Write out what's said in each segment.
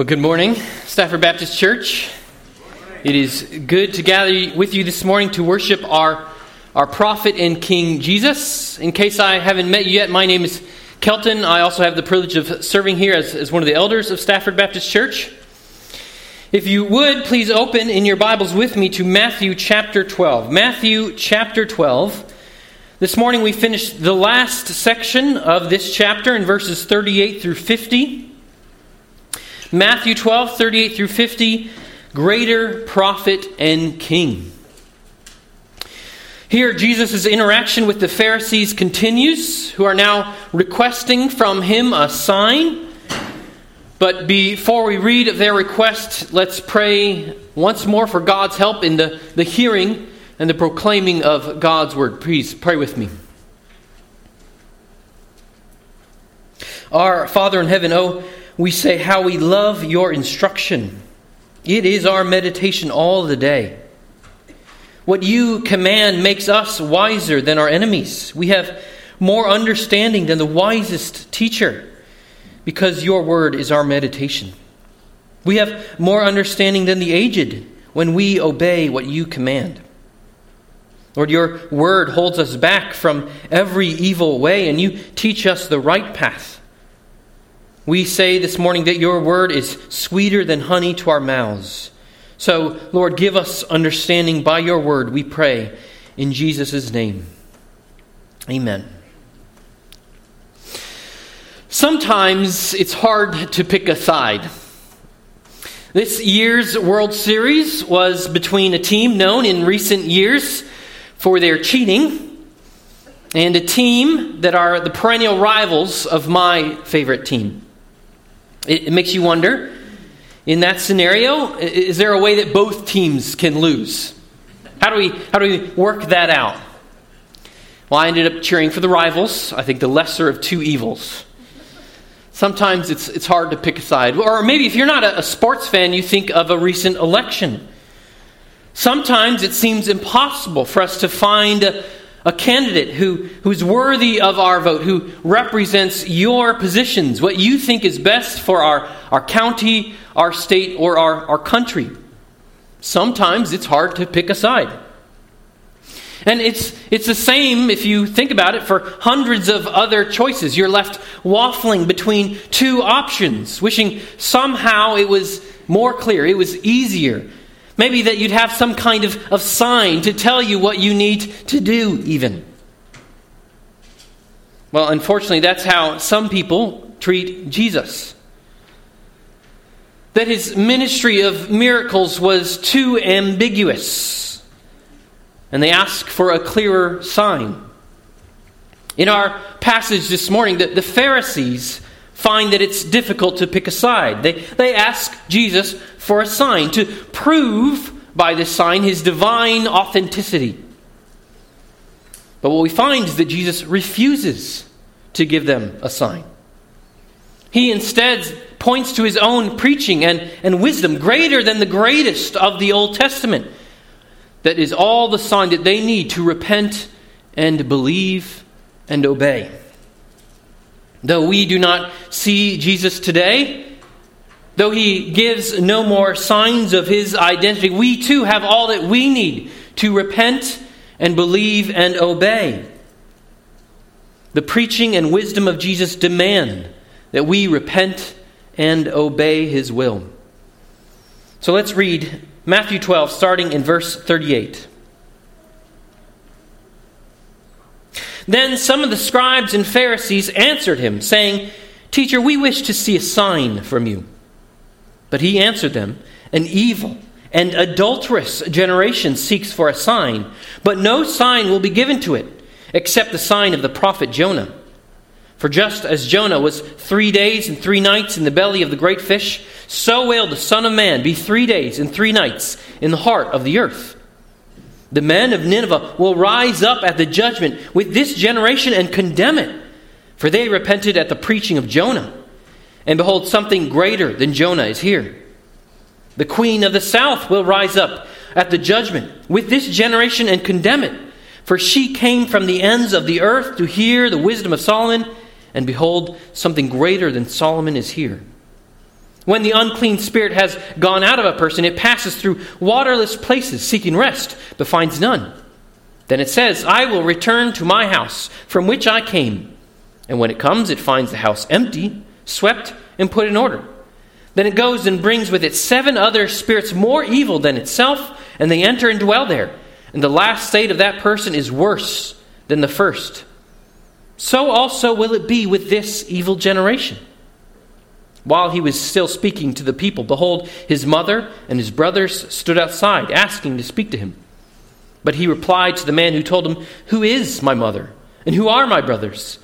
Well, good morning, Stafford Baptist Church. It is good to gather with you this morning to worship our, our prophet and King Jesus. In case I haven't met you yet, my name is Kelton. I also have the privilege of serving here as, as one of the elders of Stafford Baptist Church. If you would, please open in your Bibles with me to Matthew chapter 12. Matthew chapter 12. This morning we finished the last section of this chapter in verses 38 through 50. Matthew 12, 38 through 50, greater prophet and king. Here, Jesus' interaction with the Pharisees continues, who are now requesting from him a sign. But before we read their request, let's pray once more for God's help in the, the hearing and the proclaiming of God's word. Please pray with me. Our Father in heaven, oh, we say how we love your instruction. It is our meditation all the day. What you command makes us wiser than our enemies. We have more understanding than the wisest teacher because your word is our meditation. We have more understanding than the aged when we obey what you command. Lord, your word holds us back from every evil way, and you teach us the right path. We say this morning that your word is sweeter than honey to our mouths. So, Lord, give us understanding by your word, we pray, in Jesus' name. Amen. Sometimes it's hard to pick a side. This year's World Series was between a team known in recent years for their cheating and a team that are the perennial rivals of my favorite team. It, it makes you wonder in that scenario, is there a way that both teams can lose? How do we, how do we work that out? Well, I ended up cheering for the rivals. I think the lesser of two evils. Sometimes it's, it's hard to pick a side. Or maybe if you're not a, a sports fan, you think of a recent election. Sometimes it seems impossible for us to find a, a candidate who, who's worthy of our vote, who represents your positions, what you think is best for our, our county, our state, or our, our country. Sometimes it's hard to pick a side. And it's, it's the same if you think about it for hundreds of other choices. You're left waffling between two options, wishing somehow it was more clear, it was easier, Maybe that you'd have some kind of, of sign to tell you what you need to do, even. Well, unfortunately, that's how some people treat Jesus. That his ministry of miracles was too ambiguous, and they ask for a clearer sign. In our passage this morning, the, the Pharisees find that it's difficult to pick a side. They, they ask Jesus for a sign to prove by this sign his divine authenticity. But what we find is that Jesus refuses to give them a sign. He instead points to his own preaching and, and wisdom, greater than the greatest of the Old Testament, that is all the sign that they need to repent and believe and obey. Though we do not see Jesus today, though he gives no more signs of his identity, we too have all that we need to repent and believe and obey. The preaching and wisdom of Jesus demand that we repent and obey his will. So let's read Matthew 12, starting in verse 38. Then some of the scribes and Pharisees answered him, saying, Teacher, we wish to see a sign from you. But he answered them, An evil and adulterous generation seeks for a sign, but no sign will be given to it, except the sign of the prophet Jonah. For just as Jonah was three days and three nights in the belly of the great fish, so will the Son of Man be three days and three nights in the heart of the earth. The men of Nineveh will rise up at the judgment with this generation and condemn it, for they repented at the preaching of Jonah. And behold, something greater than Jonah is here. The queen of the south will rise up at the judgment with this generation and condemn it, for she came from the ends of the earth to hear the wisdom of Solomon, and behold, something greater than Solomon is here. When the unclean spirit has gone out of a person, it passes through waterless places seeking rest, but finds none. Then it says, I will return to my house from which I came. And when it comes, it finds the house empty, swept, and put in order. Then it goes and brings with it seven other spirits more evil than itself, and they enter and dwell there. And the last state of that person is worse than the first. So also will it be with this evil generation. While he was still speaking to the people, behold, his mother and his brothers stood outside, asking to speak to him. But he replied to the man who told him, Who is my mother? And who are my brothers?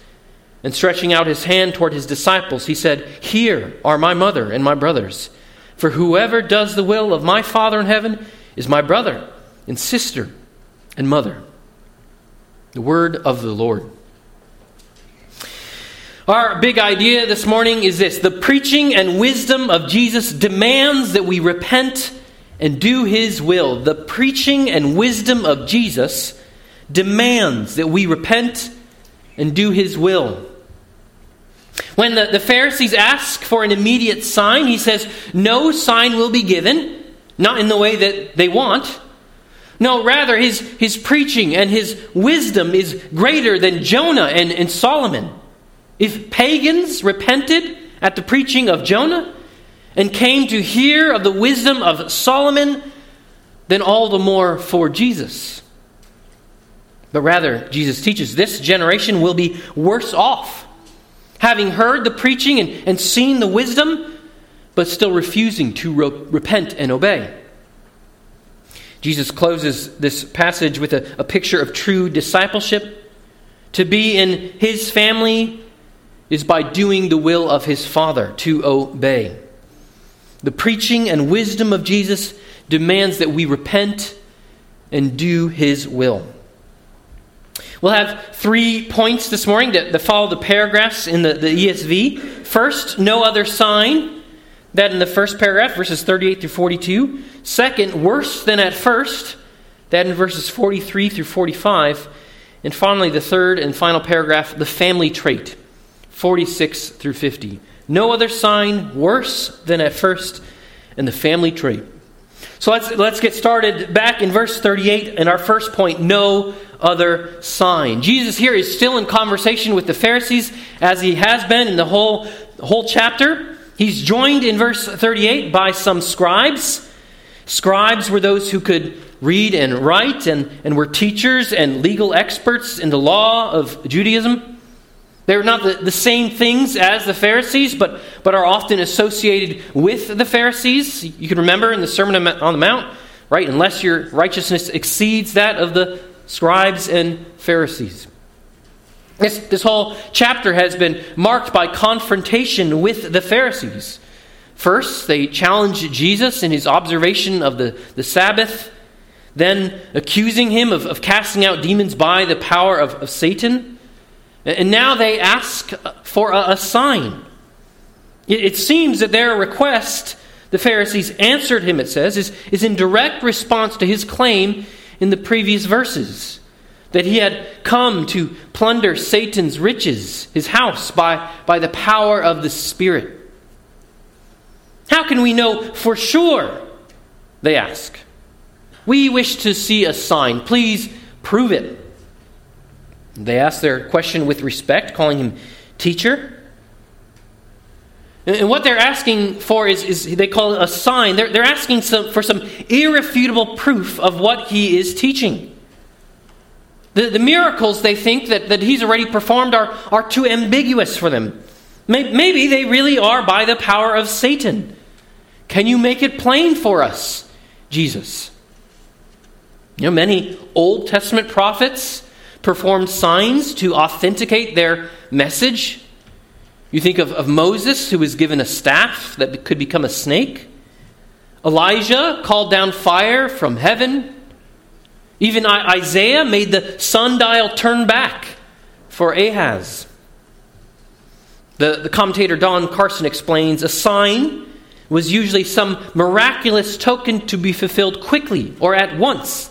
And stretching out his hand toward his disciples, he said, Here are my mother and my brothers. For whoever does the will of my Father in heaven is my brother and sister and mother. The word of the Lord. Our big idea this morning is this the preaching and wisdom of Jesus demands that we repent and do his will. The preaching and wisdom of Jesus demands that we repent and do his will. When the, the Pharisees ask for an immediate sign, he says, No sign will be given, not in the way that they want. No, rather, his, his preaching and his wisdom is greater than Jonah and, and Solomon. If pagans repented at the preaching of Jonah and came to hear of the wisdom of Solomon, then all the more for Jesus. But rather, Jesus teaches this generation will be worse off, having heard the preaching and, and seen the wisdom, but still refusing to re- repent and obey. Jesus closes this passage with a, a picture of true discipleship. To be in his family is by doing the will of his Father, to obey. The preaching and wisdom of Jesus demands that we repent and do his will. We'll have three points this morning that, follow the paragraphs in the, the ESV. First, no other sign. That in the first paragraph, verses 38 through 42. Second, worse than at first. That in verses 43 through 45. And finally, the third and final paragraph, the family trait. 46 through 50. No other sign worse than at first in the family trait. So let's, let's get started back in verse 38 and our first point no other sign. Jesus here is still in conversation with the Pharisees as he has been in the whole, whole chapter. He's joined in verse 38 by some scribes. Scribes were those who could read and write and, and were teachers and legal experts in the law of Judaism. They're not the, the same things as the Pharisees, but, but are often associated with the Pharisees. You can remember in the Sermon on the Mount, right? Unless your righteousness exceeds that of the scribes and Pharisees. This, this whole chapter has been marked by confrontation with the Pharisees. First, they challenge Jesus in his observation of the, the Sabbath, then accusing him of, of casting out demons by the power of, of Satan. And now they ask for a, a sign. It, it seems that their request, the Pharisees answered him, it says, is, is in direct response to his claim in the previous verses that he had come to plunder Satan's riches, his house, by, by the power of the Spirit. How can we know for sure? They ask. We wish to see a sign. Please prove it. They ask their question with respect, calling him teacher. And what they're asking for is, is they call it a sign. They're, they're asking some, for some irrefutable proof of what he is teaching. The, the miracles they think that, that he's already performed are, are too ambiguous for them. Maybe they really are by the power of Satan. Can you make it plain for us, Jesus? You know, many Old Testament prophets performed signs to authenticate their message. You think of, of Moses, who was given a staff that could become a snake. Elijah called down fire from heaven. Even Isaiah made the sundial turn back for Ahaz. The, the commentator Don Carson explains a sign was usually some miraculous token to be fulfilled quickly or at once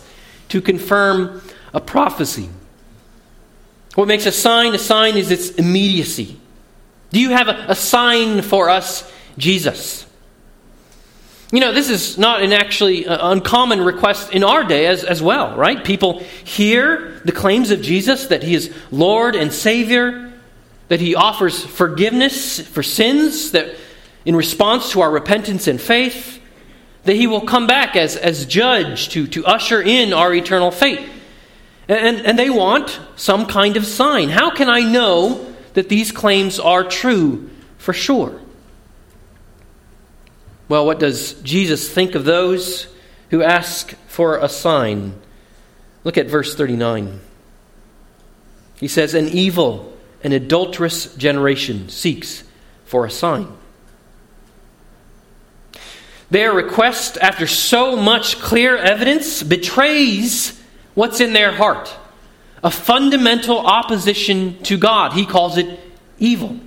to confirm a prophecy. What makes a sign a sign is its immediacy. Do you have a, sign for us, Jesus? You know, this is not an actually uh, uncommon request in our day as, as well, right? People hear the claims of Jesus that he is Lord and Savior, that he offers forgiveness for sins, that in response to our repentance and faith, that he will come back as, as judge to, to usher in our eternal fate. And, and they want some kind of sign. How can I know that these claims are true for sure? Well, what does Jesus think of those who ask for a sign? Look at verse 39. He says, An evil and adulterous generation seeks for a sign. Their request, after so much clear evidence, betrays what's in their heart a fundamental opposition to God. He calls it evil.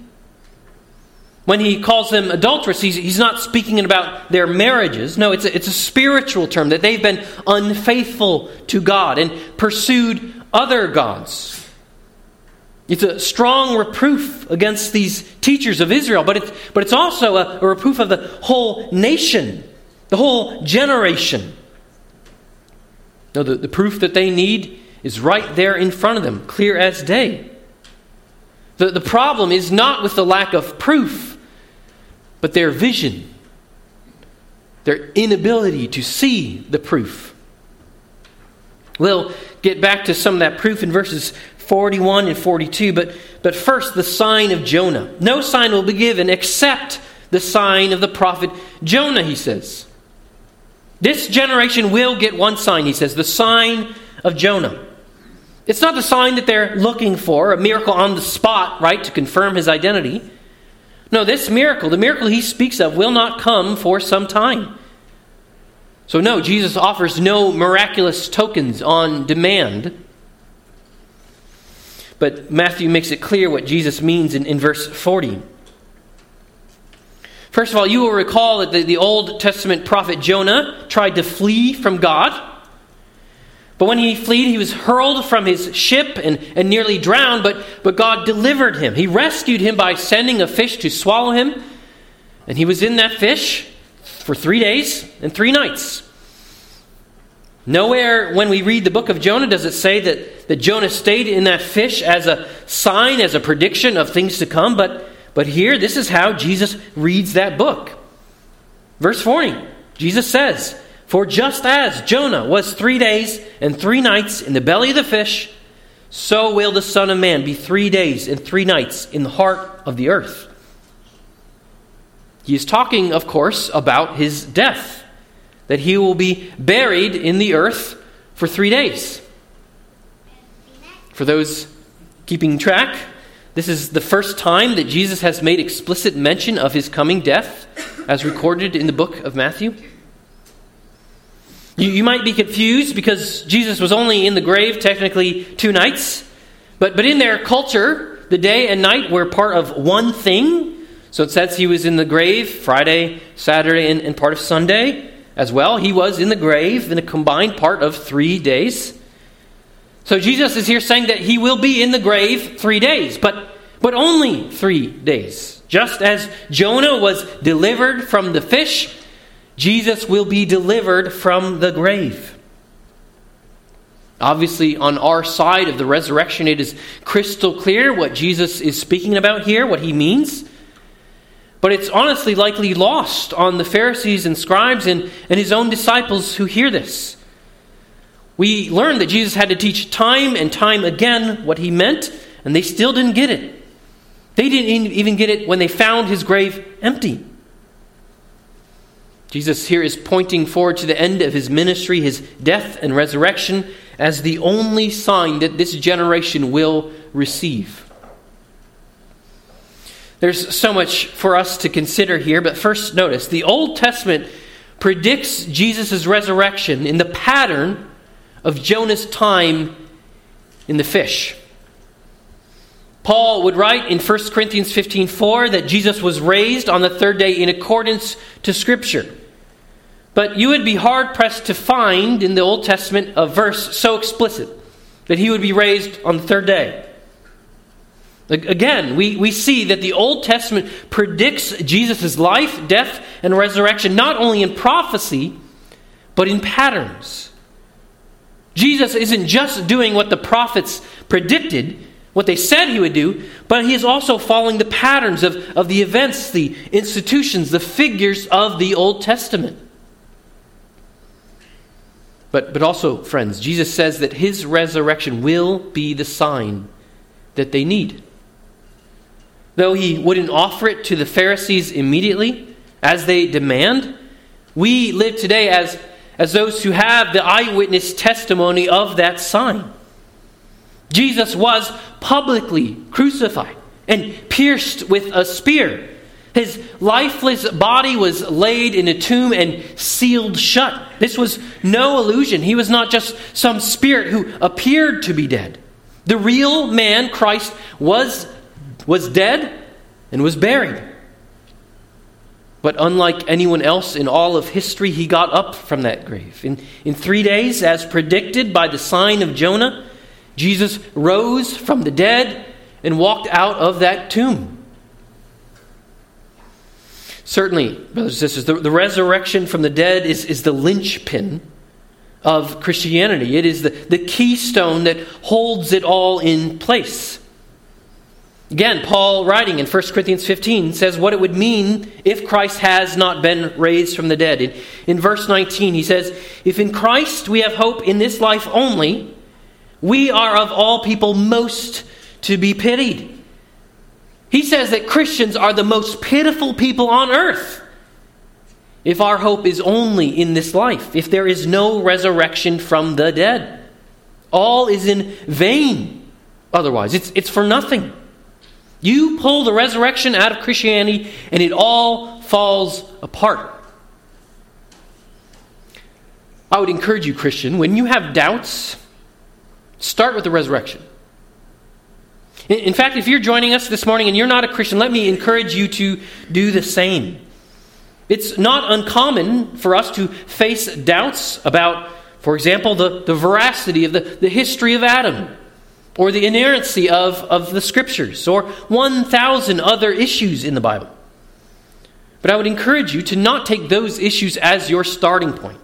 When he calls them adulterous, he's, he's not speaking about their marriages. No, it's a, it's a spiritual term that they've been unfaithful to God and pursued other gods. It's a strong reproof against these teachers of Israel, but it's, but it's also a, a reproof of the whole nation, the whole generation. No, the, the proof that they need is right there in front of them, clear as day. The, the problem is not with the lack of proof, but their vision, their inability to see the proof. We'll get back to some of that proof in verses 41 and 42. But, but first, the sign of Jonah. No sign will be given except the sign of the prophet Jonah, he says. This generation will get one sign, he says, the sign of Jonah. It's not the sign that they're looking for, a miracle on the spot, right, to confirm his identity. No, this miracle, the miracle he speaks of, will not come for some time. So, no, Jesus offers no miraculous tokens on demand. But Matthew makes it clear what Jesus means in, in verse 40. First of all, you will recall that the, the Old Testament prophet Jonah tried to flee from God. But when he fled, he was hurled from his ship and, and nearly drowned, but, but God delivered him. He rescued him by sending a fish to swallow him. And he was in that fish for three days and three nights. Nowhere when we read the book of Jonah does it say that, that Jonah stayed in that fish as a sign, as a prediction of things to come, but, but here, this is how Jesus reads that book. Verse 40, Jesus says, For just as Jonah was three days and three nights in the belly of the fish, so will the Son of Man be three days and three nights in the heart of the earth. He is talking, of course, about his death that he will be buried in the earth for three days. For those keeping track, this is the first time that Jesus has made explicit mention of his coming death, as recorded in the book of Matthew. You, you might be confused because Jesus was only in the grave technically two nights, but, but in their culture, the day and night were part of one thing. So it says he was in the grave Friday, Saturday, and, and part of Sunday as well. He was in the grave in a combined part of three days. So Jesus is here saying that he will be in the grave three days, but, but only three days. Just as Jonah was delivered from the fish, Jesus will be delivered from the grave. Obviously, on our side of the resurrection, it is crystal clear what Jesus is speaking about here, what he means. But it's honestly likely lost on the Pharisees and scribes and, and his own disciples who hear this. We learn that Jesus had to teach time and time again what he meant, and they still didn't get it. They didn't even get it when they found his grave empty. Jesus here is pointing forward to the end of his ministry, his death and resurrection, as the only sign that this generation will receive. There's so much for us to consider here, but first notice the Old Testament predicts Jesus' resurrection in the pattern of Jonah's time in the fish. Paul would write in 1 Corinthians 15:4 that Jesus was raised on the third day in accordance to scripture. But you would be hard pressed to find in the Old Testament a verse so explicit that he would be raised on the third day. Again, we, we see that the Old Testament predicts Jesus' life, death, and resurrection not only in prophecy, but in patterns. Jesus isn't just doing what the prophets predicted, what they said he would do, but he is also following the patterns of, of the events, the institutions, the figures of the Old Testament. But, but also, friends, Jesus says that his resurrection will be the sign that they need. Though he wouldn't offer it to the Pharisees immediately, as they demand, we live today as, as those who have the eyewitness testimony of that sign. Jesus was publicly crucified and pierced with a spear. His lifeless body was laid in a tomb and sealed shut. This was no illusion. He was not just some spirit who appeared to be dead. The real man, Christ, was, was dead and was buried. But unlike anyone else in all of history, he got up from that grave. In, in three days, as predicted by the sign of Jonah, Jesus rose from the dead and walked out of that tomb. Certainly, brothers and sisters, the, the resurrection from the dead is, is the linchpin of Christianity. It is the, the keystone that holds it all in place. Again, Paul, writing in 1 Corinthians 15, says what it would mean if Christ has not been raised from the dead. In, in verse 19, he says, If in Christ we have hope in this life only, we are of all people most to be pitied. He says that Christians are the most pitiful people on earth. If our hope is only in this life, if there is no resurrection from the dead, all is in vain otherwise. It's, it's for nothing. You pull the resurrection out of Christianity, and it all falls apart. I would encourage you, Christian, when you have doubts, start with the resurrection. In fact, if you're joining us this morning and you're not a Christian, let me encourage you to do the same. It's not uncommon for us to face doubts about, for example, the, the veracity of the, the history of Adam, or the inerrancy of, of the scriptures, or 1,000 other issues in the Bible. But I would encourage you to not take those issues as your starting point.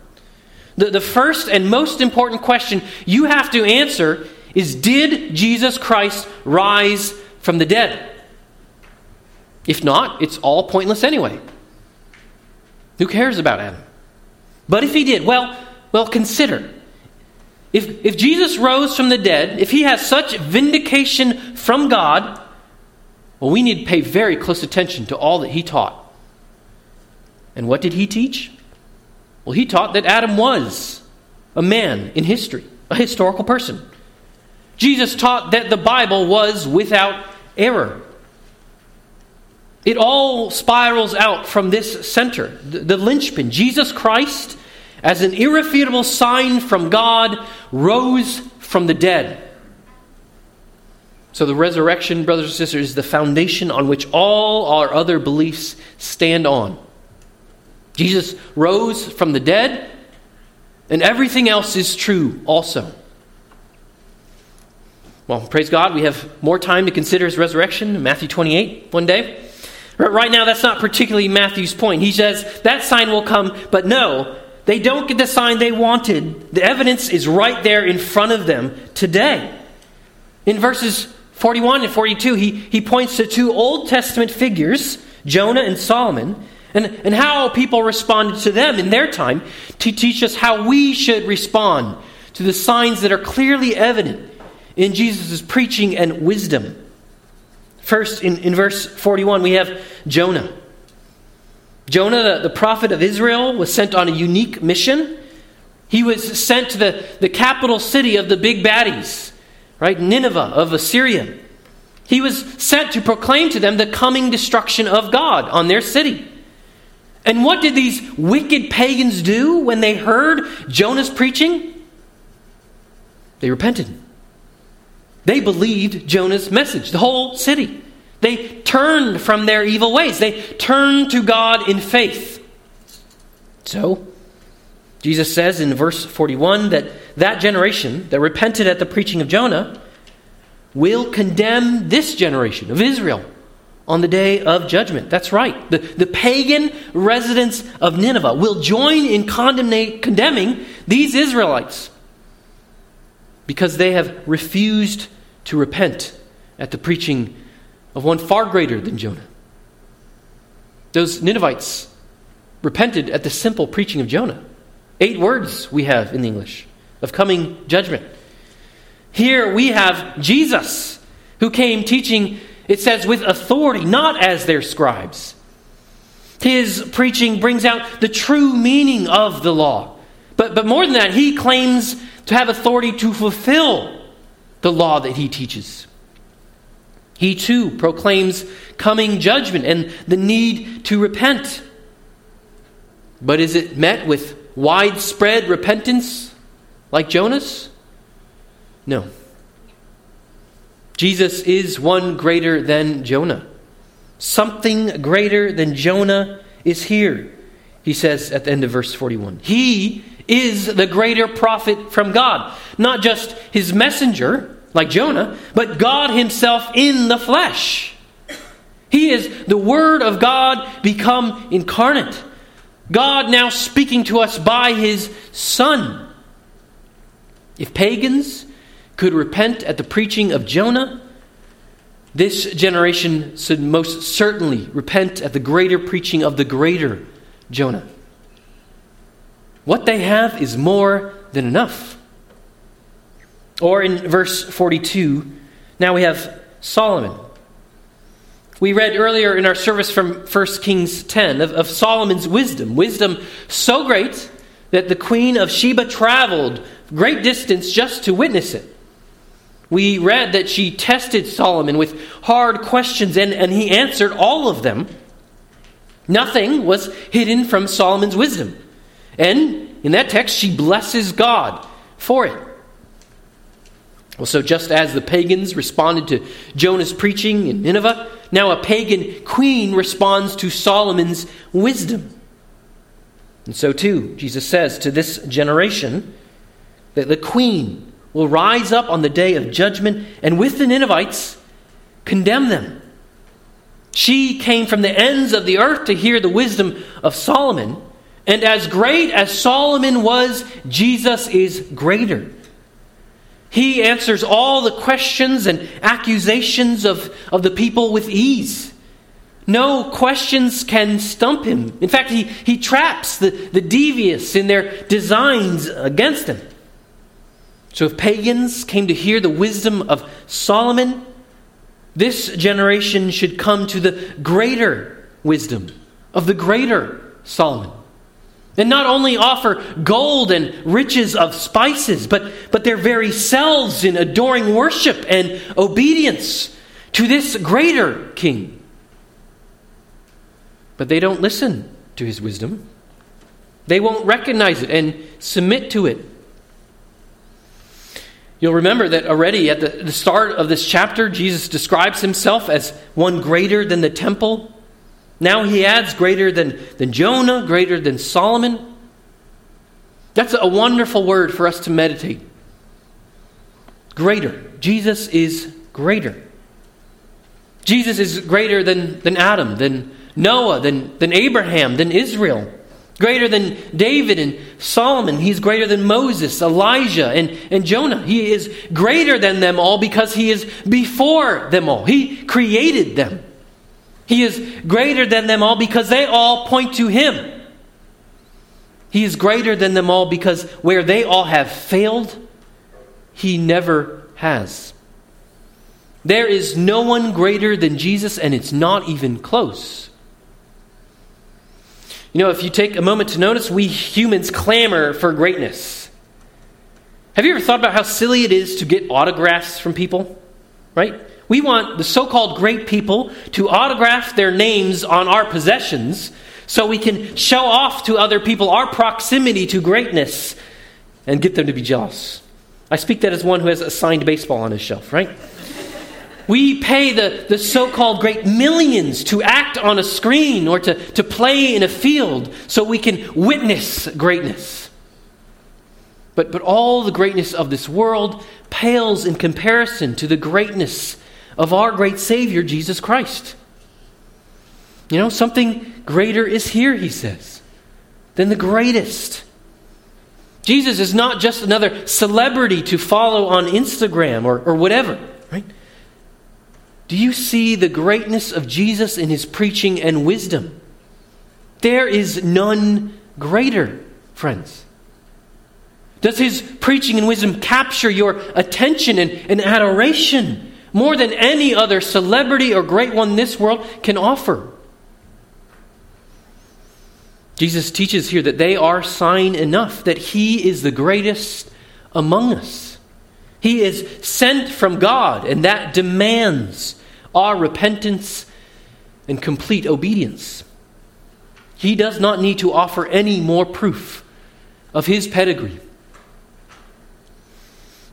The, the first and most important question you have to answer is Did Jesus Christ rise from the dead? If not, it's all pointless anyway. Who cares about Adam? But if he did, well, well, consider. If, if Jesus rose from the dead, if he has such vindication from God, well, we need to pay very close attention to all that he taught. And what did he teach? Well, he taught that Adam was a man in history, a historical person. Jesus taught that the Bible was without error. It all spirals out from this center, the, linchpin. Jesus Christ, as an irrefutable sign from God, rose from the dead. So the resurrection, brothers and sisters, is the foundation on which all our other beliefs stand on. Jesus rose from the dead, and everything else is true also. Well, praise God, we have more time to consider his resurrection Matthew 28 one day. Right now, that's not particularly Matthew's point. He says that sign will come, but no, they don't get the sign they wanted. The evidence is right there in front of them today. In verses 41 and 42, he, he points to two Old Testament figures, Jonah and Solomon, and, and how people responded to them in their time to teach us how we should respond to the signs that are clearly evident in Jesus' preaching and wisdom. First, in, in verse 41, we have Jonah. Jonah, the, the prophet of Israel, was sent on a unique mission. He was sent to the, the capital city of the big baddies, right? Nineveh of Assyria. He was sent to proclaim to them the coming destruction of God on their city. And what did these wicked pagans do when they heard Jonah's preaching? They repented. They believed Jonah's message, the whole city. They turned from their evil ways. They turned to God in faith. So, Jesus says in verse 41 that that generation that repented at the preaching of Jonah will condemn this generation of Israel on the day of judgment. That's right. The, the pagan residents of Nineveh will join in condemning these Israelites because they have refused to repent at the preaching of one far greater than Jonah. Those Ninevites repented at the simple preaching of Jonah. Eight words we have in the English of coming judgment. Here we have Jesus, who came teaching, it says, with authority, not as their scribes. His preaching brings out the true meaning of the law. But, but more than that, he claims to have authority to fulfill the law that he teaches. He too proclaims coming judgment and the need to repent. But is it met with widespread repentance like Jonah's? No. Jesus is one greater than Jonah. Something greater than Jonah is here, he says at the end of verse 41. He is the greater prophet from God, not just his messenger, like Jonah, but God himself in the flesh. He is the Word of God become incarnate. God now speaking to us by his Son. If pagans could repent at the preaching of Jonah, this generation should most certainly repent at the greater preaching of the greater Jonah. What they have is more than enough. Or in verse 42, now we have Solomon. We read earlier in our service from 1 Kings 10 of, of Solomon's wisdom. Wisdom so great that the queen of Sheba traveled great distance just to witness it. We read that she tested Solomon with hard questions and, and he answered all of them. Nothing was hidden from Solomon's wisdom. And in that text, she blesses God for it. Well, so just as the pagans responded to Jonah's preaching in Nineveh, now a pagan queen responds to Solomon's wisdom. And so too, Jesus says to this generation that the queen will rise up on the day of judgment and with the Ninevites condemn them. She came from the ends of the earth to hear the wisdom of Solomon. And as great as Solomon was, Jesus is greater. He answers all the questions and accusations of, of the people with ease. No questions can stump him. In fact, he, he traps the, the devious in their designs against him. So if pagans came to hear the wisdom of Solomon, this generation should come to the greater wisdom of the greater Solomon. And not only offer gold and riches of spices, but, but their very selves in adoring worship and obedience to this greater king. But they don't listen to his wisdom. They won't recognize it and submit to it. You'll remember that already at the, the start of this chapter, Jesus describes himself as one greater than the temple. Now he adds greater than, than Jonah, greater than Solomon. That's a wonderful word for us to meditate. Greater. Jesus is greater. Jesus is greater than, than Adam, than Noah, than, than Abraham, than Israel. Greater than David and Solomon. He's greater than Moses, Elijah, and, and Jonah. He is greater than them all because he is before them all. He created them. He is greater than them all because they all point to him. He is greater than them all because where they all have failed, he never has. There is no one greater than Jesus, and it's not even close. You know, if you take a moment to notice, we humans clamor for greatness. Have you ever thought about how silly it is to get autographs from people? Right? We want the so called great people to autograph their names on our possessions so we can show off to other people our proximity to greatness and get them to be jealous. I speak that as one who has a signed baseball on his shelf, right? We pay the, the so called great millions to act on a screen or to, to play in a field so we can witness greatness. But, but all the greatness of this world pales in comparison to the greatness of our great Savior, Jesus Christ. You know, something greater is here, he says, than the greatest. Jesus is not just another celebrity to follow on Instagram or, or whatever, right? Do you see the greatness of Jesus in his preaching and wisdom? There is none greater, friends. Does his preaching and wisdom capture your attention and, and adoration more than any other celebrity or great one this world can offer? Jesus teaches here that they are sign enough that he is the greatest among us. He is sent from God, and that demands our repentance and complete obedience. He does not need to offer any more proof of his pedigree.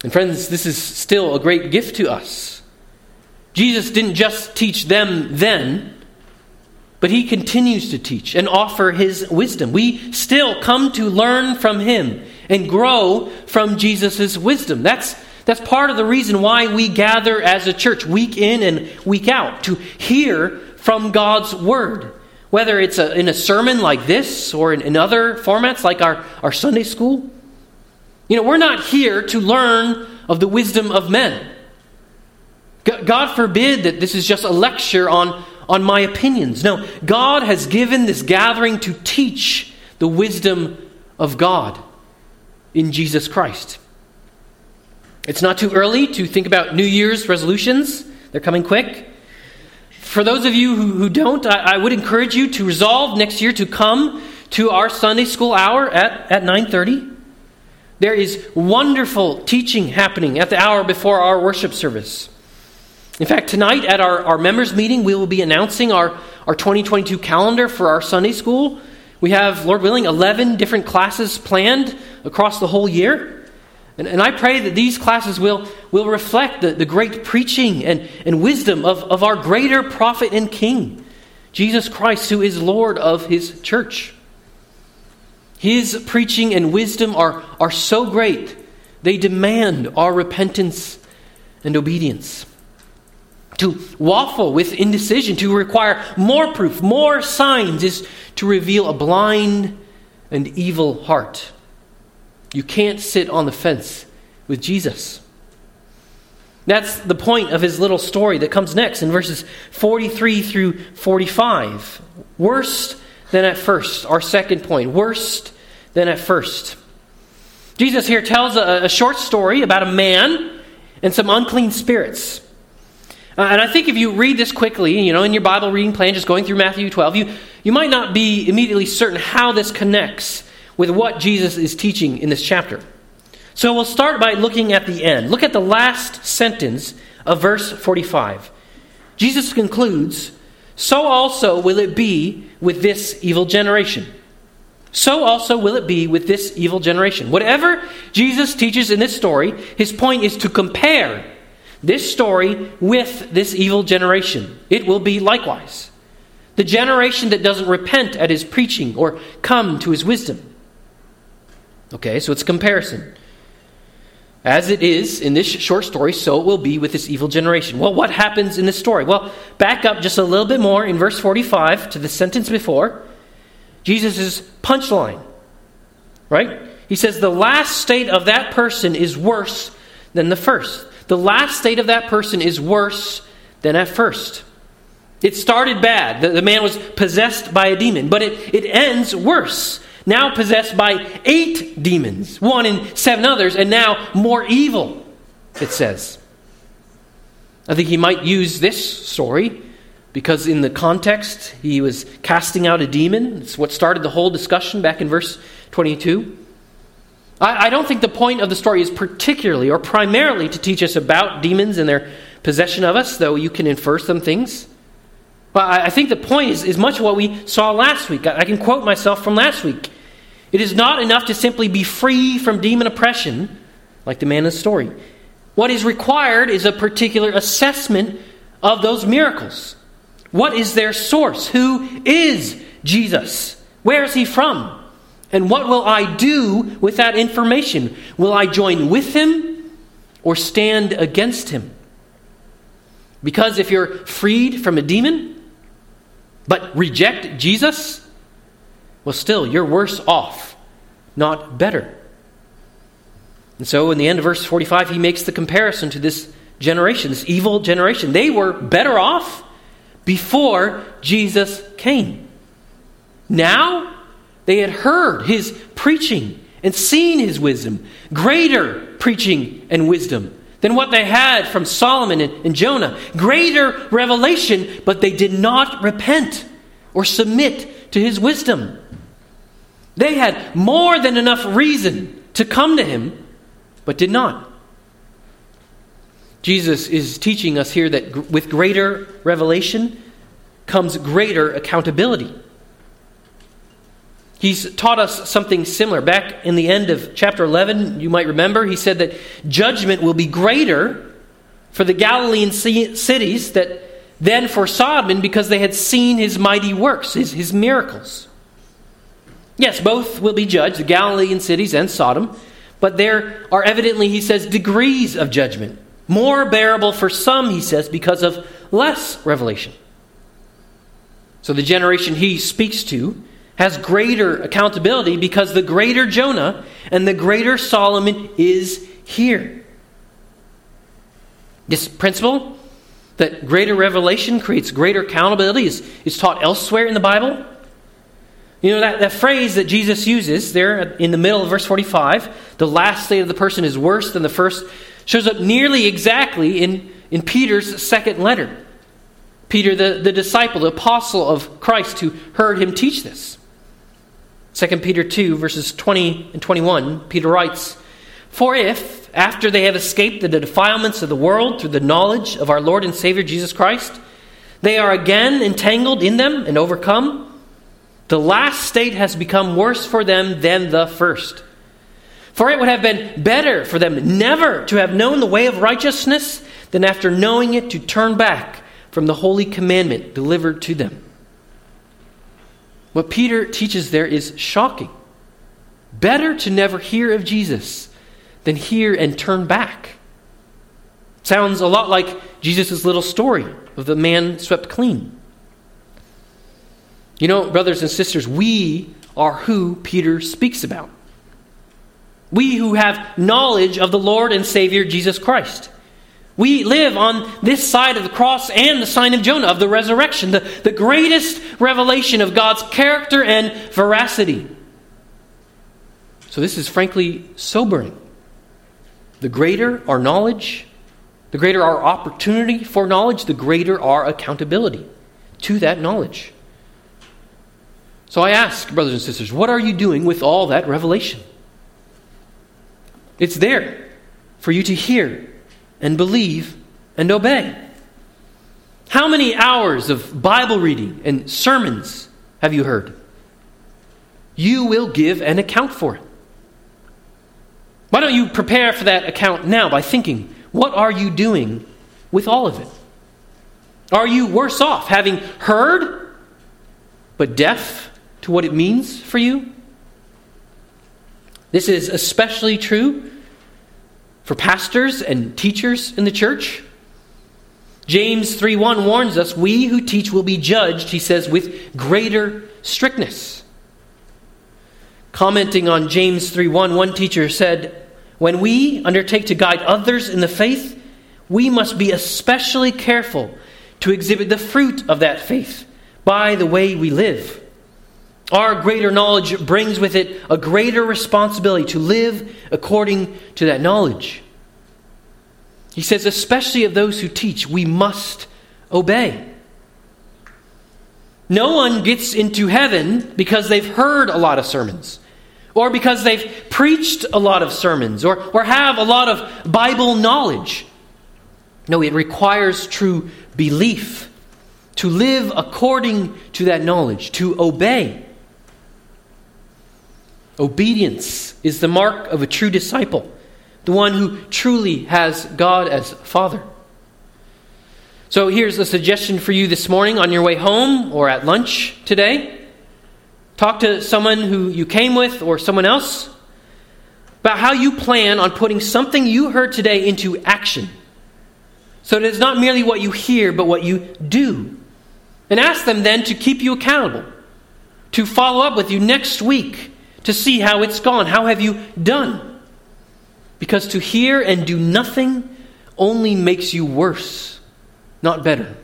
And, friends, this is still a great gift to us. Jesus didn't just teach them then, but he continues to teach and offer his wisdom. We still come to learn from him and grow from Jesus' wisdom. That's, that's part of the reason why we gather as a church week in and week out to hear from God's word. Whether it's a, in a sermon like this or in, in other formats like our, our Sunday school. You know, we're not here to learn of the wisdom of men. God forbid that this is just a lecture on on my opinions. No, God has given this gathering to teach the wisdom of God in Jesus Christ. It's not too early to think about New Year's resolutions, they're coming quick. For those of you who, who don't, I, I would encourage you to resolve next year to come to our Sunday school hour at, at 9:30. There is wonderful teaching happening at the hour before our worship service. In fact, tonight at our, our members' meeting, we will be announcing our, our 2022 calendar for our Sunday school. We have, Lord willing, 11 different classes planned across the whole year. And, and I pray that these classes will, will reflect the, the great preaching and, and wisdom of, of our greater prophet and king, Jesus Christ, who is Lord of his church. His preaching and wisdom are, are so great, they demand our repentance and obedience to waffle with indecision, to require more proof, more signs, is to reveal a blind and evil heart. You can't sit on the fence with Jesus. That's the point of his little story that comes next in verses 43 through 45. Worst than at first. Our second point. Worst than at first. Jesus here tells a, a short story about a man and some unclean spirits. Uh, and I think if you read this quickly, you know, in your Bible reading plan, just going through Matthew 12, you, you might not be immediately certain how this connects with what Jesus is teaching in this chapter. So we'll start by looking at the end. Look at the last sentence of verse 45. Jesus concludes, So also will it be with this evil generation. So also will it be with this evil generation. Whatever Jesus teaches in this story, his point is to compare this story with this evil generation. It will be likewise. The generation that doesn't repent at his preaching or come to his wisdom. Okay, so it's a comparison. As it is in this short story, so it will be with this evil generation. Well, what happens in this story? Well, back up just a little bit more in verse 45 to the sentence before. Jesus' punchline, right? He says, The last state of that person is worse than the first the last state of that person is worse than at first. It started bad. The, the, man was possessed by a demon, but it, it ends worse. Now possessed by eight demons, one and seven others, and now more evil, it says. I think he might use this story because, in the context, he was casting out a demon. It's what started the whole discussion back in verse 22. I, I don't think the point of the story is particularly or primarily to teach us about demons and their possession of us, though you can infer some things. But I think the point is, is much what we saw last week. I can quote myself from last week. It is not enough to simply be free from demon oppression, like the man in the story. What is required is a particular assessment of those miracles. What is their source? Who is Jesus? Where is he from? And what will I do with that information? Will I join with him or stand against him? Because if you're freed from a demon, but reject Jesus, well, still, you're worse off, not better. And so, in the end of verse 45, he makes the comparison to this generation, this evil generation. They were better off before Jesus came. Now, they had heard his preaching and seen his wisdom, greater preaching and wisdom than what they had from Solomon and, Jonah. Greater revelation, but they did not repent or submit to his wisdom. They had more than enough reason to come to him, but did not. Jesus is teaching us here that with greater revelation comes greater accountability. He's taught us something similar. Back in the end of chapter 11, you might remember, he said that judgment will be greater for the Galilean cities that than for Sodom because they had seen his mighty works, his, his miracles. Yes, both will be judged, the Galilean cities and Sodom, but there are evidently, he says, degrees of judgment. More bearable for some, he says, because of less revelation. So the generation he speaks to has greater accountability because the greater Jonah and the greater Solomon is here. This principle that greater revelation creates greater accountability is, is taught elsewhere in the Bible. You know, that, that phrase that Jesus uses there in the middle of verse 45, the last state of the person is worse than the first, shows up nearly exactly in, in Peter's second letter. Peter, the, the disciple, the apostle of Christ, who heard him teach this. 2 Peter 2, verses 20 and 21, Peter writes, For if, after they have escaped the defilements of the world through the knowledge of our Lord and Savior Jesus Christ, they are again entangled in them and overcome, the last state has become worse for them than the first. For it would have been better for them never to have known the way of righteousness than after knowing it to turn back from the holy commandment delivered to them. What Peter teaches there is shocking. Better to never hear of Jesus than hear and turn back. Sounds a lot like Jesus' little story of the man swept clean. You know, brothers and sisters, we are who Peter speaks about. We who have knowledge of the Lord and Savior Jesus Christ. We live on this side of the cross and the sign of Jonah, of the resurrection, the, the greatest revelation of God's character and veracity. So, this is frankly sobering. The greater our knowledge, the greater our opportunity for knowledge, the greater our accountability to that knowledge. So, I ask, brothers and sisters, what are you doing with all that revelation? It's there for you to hear and believe and obey. How many hours of Bible reading and sermons have you heard? You will give an account for it. Why don't you prepare for that account now by thinking, what are you doing with all of it? Are you worse off having heard but deaf to what it means for you? This is especially true for pastors and teachers in the church. James 3:1 warns us, "We who teach will be judged," he says, "with greater strictness." Commenting on James 3:1, one teacher said, "When we undertake to guide others in the faith, we must be especially careful to exhibit the fruit of that faith by the way we live." Our greater knowledge brings with it a greater responsibility to live according to that knowledge. He says, especially of those who teach, we must obey. No one gets into heaven because they've heard a lot of sermons, or because they've preached a lot of sermons, or, or have a lot of Bible knowledge. No, it requires true belief to live according to that knowledge, to obey. Obedience is the mark of a true disciple, the one who truly has God as Father. So here's a suggestion for you this morning on your way home or at lunch today. Talk to someone who you came with or someone else about how you plan on putting something you heard today into action. So it's not merely what you hear, but what you do. And ask them then to keep you accountable, to follow up with you next week to see how it's gone. How have you done? Because to hear and do nothing only makes you worse, not better.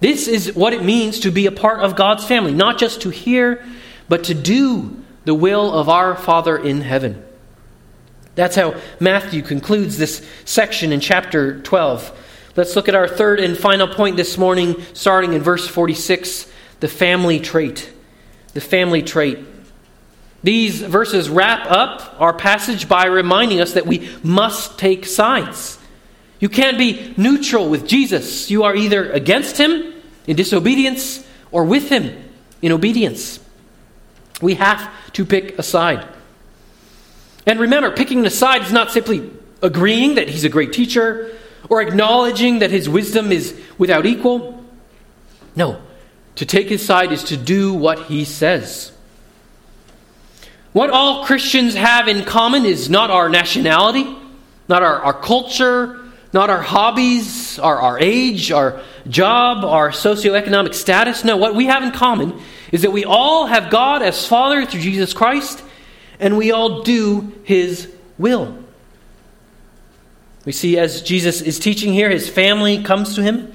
This is what it means to be a part of God's family, not just to hear, but to do the will of our Father in heaven. That's how Matthew concludes this section in chapter 12. Let's look at our third and final point this morning, starting in verse 46 the family trait. The family trait. These verses wrap up our passage by reminding us that we must take sides. You can't be neutral with Jesus. You are either against him in disobedience or with him in obedience. We have to pick a side. And remember, picking a side is not simply agreeing that he's a great teacher or acknowledging that his wisdom is without equal. No, to take his side is to do what he says. What all Christians have in common is not our nationality, not our, our culture, not our hobbies, our, our age, our job, our socioeconomic status. No, what we have in common is that we all have God as Father through Jesus Christ, and we all do His will. We see as Jesus is teaching here, his family comes to him.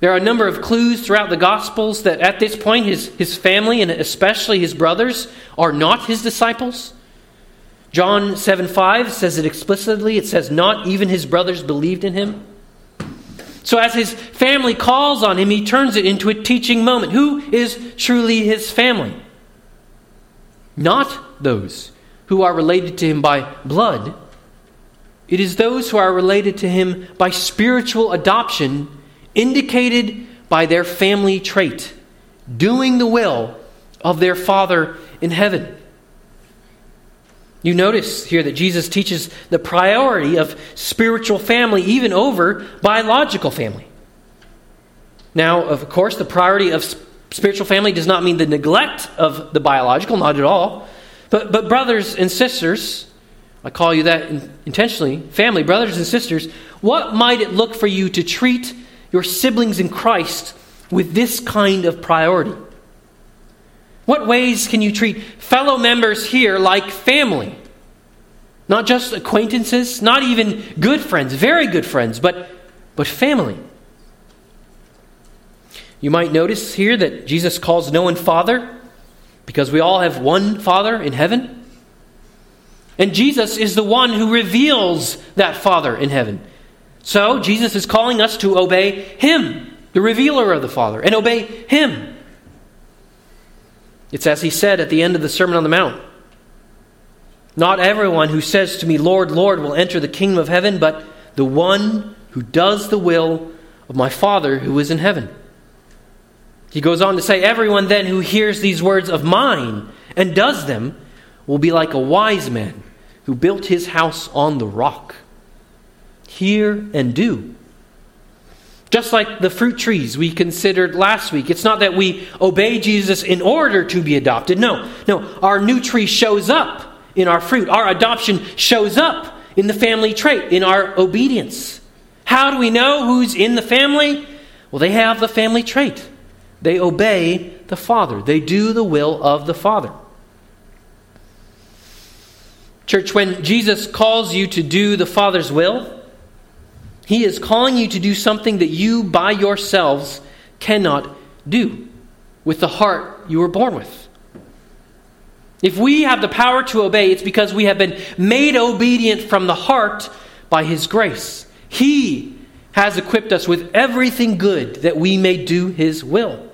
There are a number of clues throughout the Gospels that at this point his, his family, and especially his brothers, are not his disciples. John 7 5 says it explicitly. It says, Not even his brothers believed in him. So, as his family calls on him, he turns it into a teaching moment. Who is truly his family? Not those who are related to him by blood. It is those who are related to him by spiritual adoption, indicated by their family trait, doing the will of their Father in heaven. You notice here that Jesus teaches the priority of spiritual family even over biological family. Now, of course, the priority of spiritual family does not mean the neglect of the biological, not at all. But, but brothers and sisters, I call you that intentionally, family, brothers and sisters, what might it look for you to treat your siblings in Christ with this kind of priority? What ways can you treat fellow members here like family? Not just acquaintances, not even good friends, very good friends, but, but family. You might notice here that Jesus calls no one Father because we all have one Father in heaven. And Jesus is the one who reveals that Father in heaven. So Jesus is calling us to obey Him, the revealer of the Father, and obey Him. It's as he said at the end of the Sermon on the Mount Not everyone who says to me, Lord, Lord, will enter the kingdom of heaven, but the one who does the will of my Father who is in heaven. He goes on to say, Everyone then who hears these words of mine and does them will be like a wise man who built his house on the rock. Hear and do just like the fruit trees we considered last week. It's not that we obey Jesus in order to be adopted. No, no. Our new tree shows up in our fruit. Our adoption shows up in the family trait, in our obedience. How do we know who's in the family? Well, they have the family trait. They obey the Father, they do the will of the Father. Church, when Jesus calls you to do the Father's will, he is calling you to do something that you by yourselves cannot do with the heart you were born with. If we have the power to obey, it's because we have been made obedient from the heart by His grace. He has equipped us with everything good that we may do His will.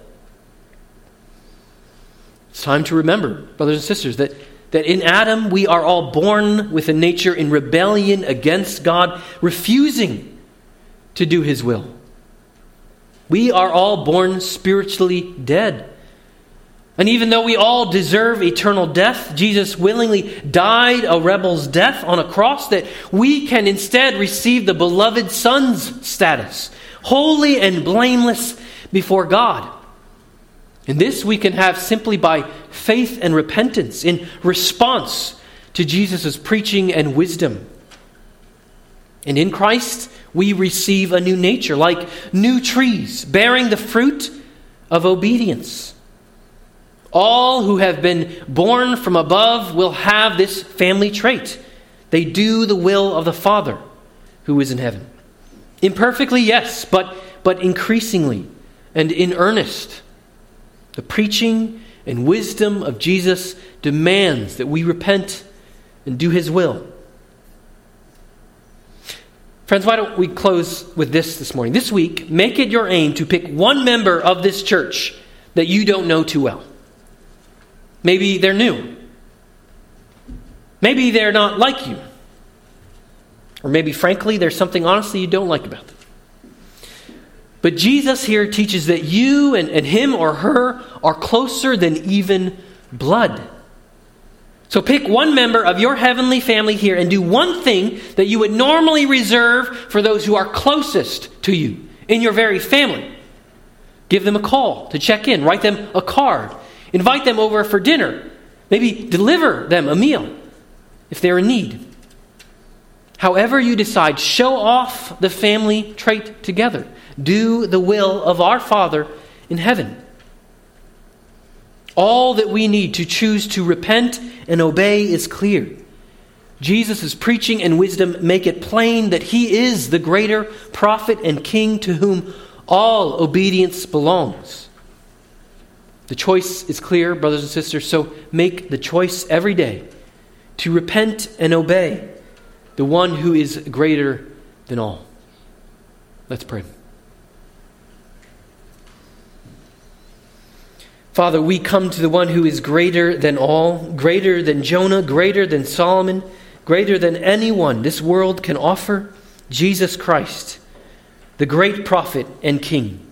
It's time to remember, brothers and sisters, that, that in Adam we are all born with a nature in rebellion against God, refusing to do his will. We are all born spiritually dead. And even though we all deserve eternal death, Jesus willingly died a rebel's death on a cross that we can instead receive the beloved Son's status, holy and blameless before God. And this we can have simply by faith and repentance in response to Jesus' preaching and wisdom. And in Christ, we receive a new nature, like new trees, bearing the fruit of obedience. All who have been born from above will have this family trait. They do the will of the Father who is in heaven. Imperfectly, yes, but, but increasingly and in earnest. The preaching and wisdom of Jesus demands that we repent and do his will. Friends, why don't we close with this this morning? This week, make it your aim to pick one member of this church that you don't know too well. Maybe they're new. Maybe they're not like you. Or maybe, frankly, there's something honestly you don't like about them. But Jesus here teaches that you and, and him or her are closer than even blood. So pick one member of your heavenly family here and do one thing that you would normally reserve for those who are closest to you in your very family. Give them a call to check in, write them a card, invite them over for dinner, maybe deliver them a meal if they're in need. However, you decide, show off the family trait together. Do the will of our Father in heaven. All that we need to choose to repent and obey is clear. Jesus' preaching and wisdom make it plain that he is the greater prophet and king to whom all obedience belongs. The choice is clear, brothers and sisters, so make the choice every day to repent and obey the one who is greater than all. Let's pray. Father, we come to the one who is greater than all, greater than Jonah, greater than Solomon, greater than anyone this world can offer Jesus Christ, the great prophet and king.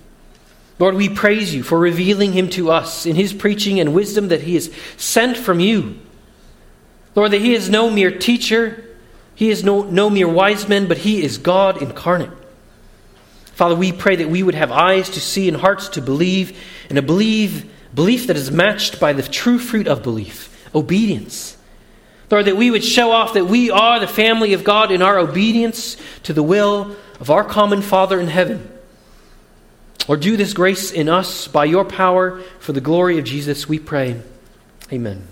Lord, we praise you for revealing him to us in his preaching and wisdom that he is sent from you. Lord, that he is no mere teacher, he is no, no mere wise man, but he is God incarnate. Father, we pray that we would have eyes to see and hearts to believe, and to believe Belief that is matched by the true fruit of belief obedience. Lord, that we would show off that we are the family of God in our obedience to the will of our common Father in heaven. Or do this grace in us by your power for the glory of Jesus, we pray. Amen.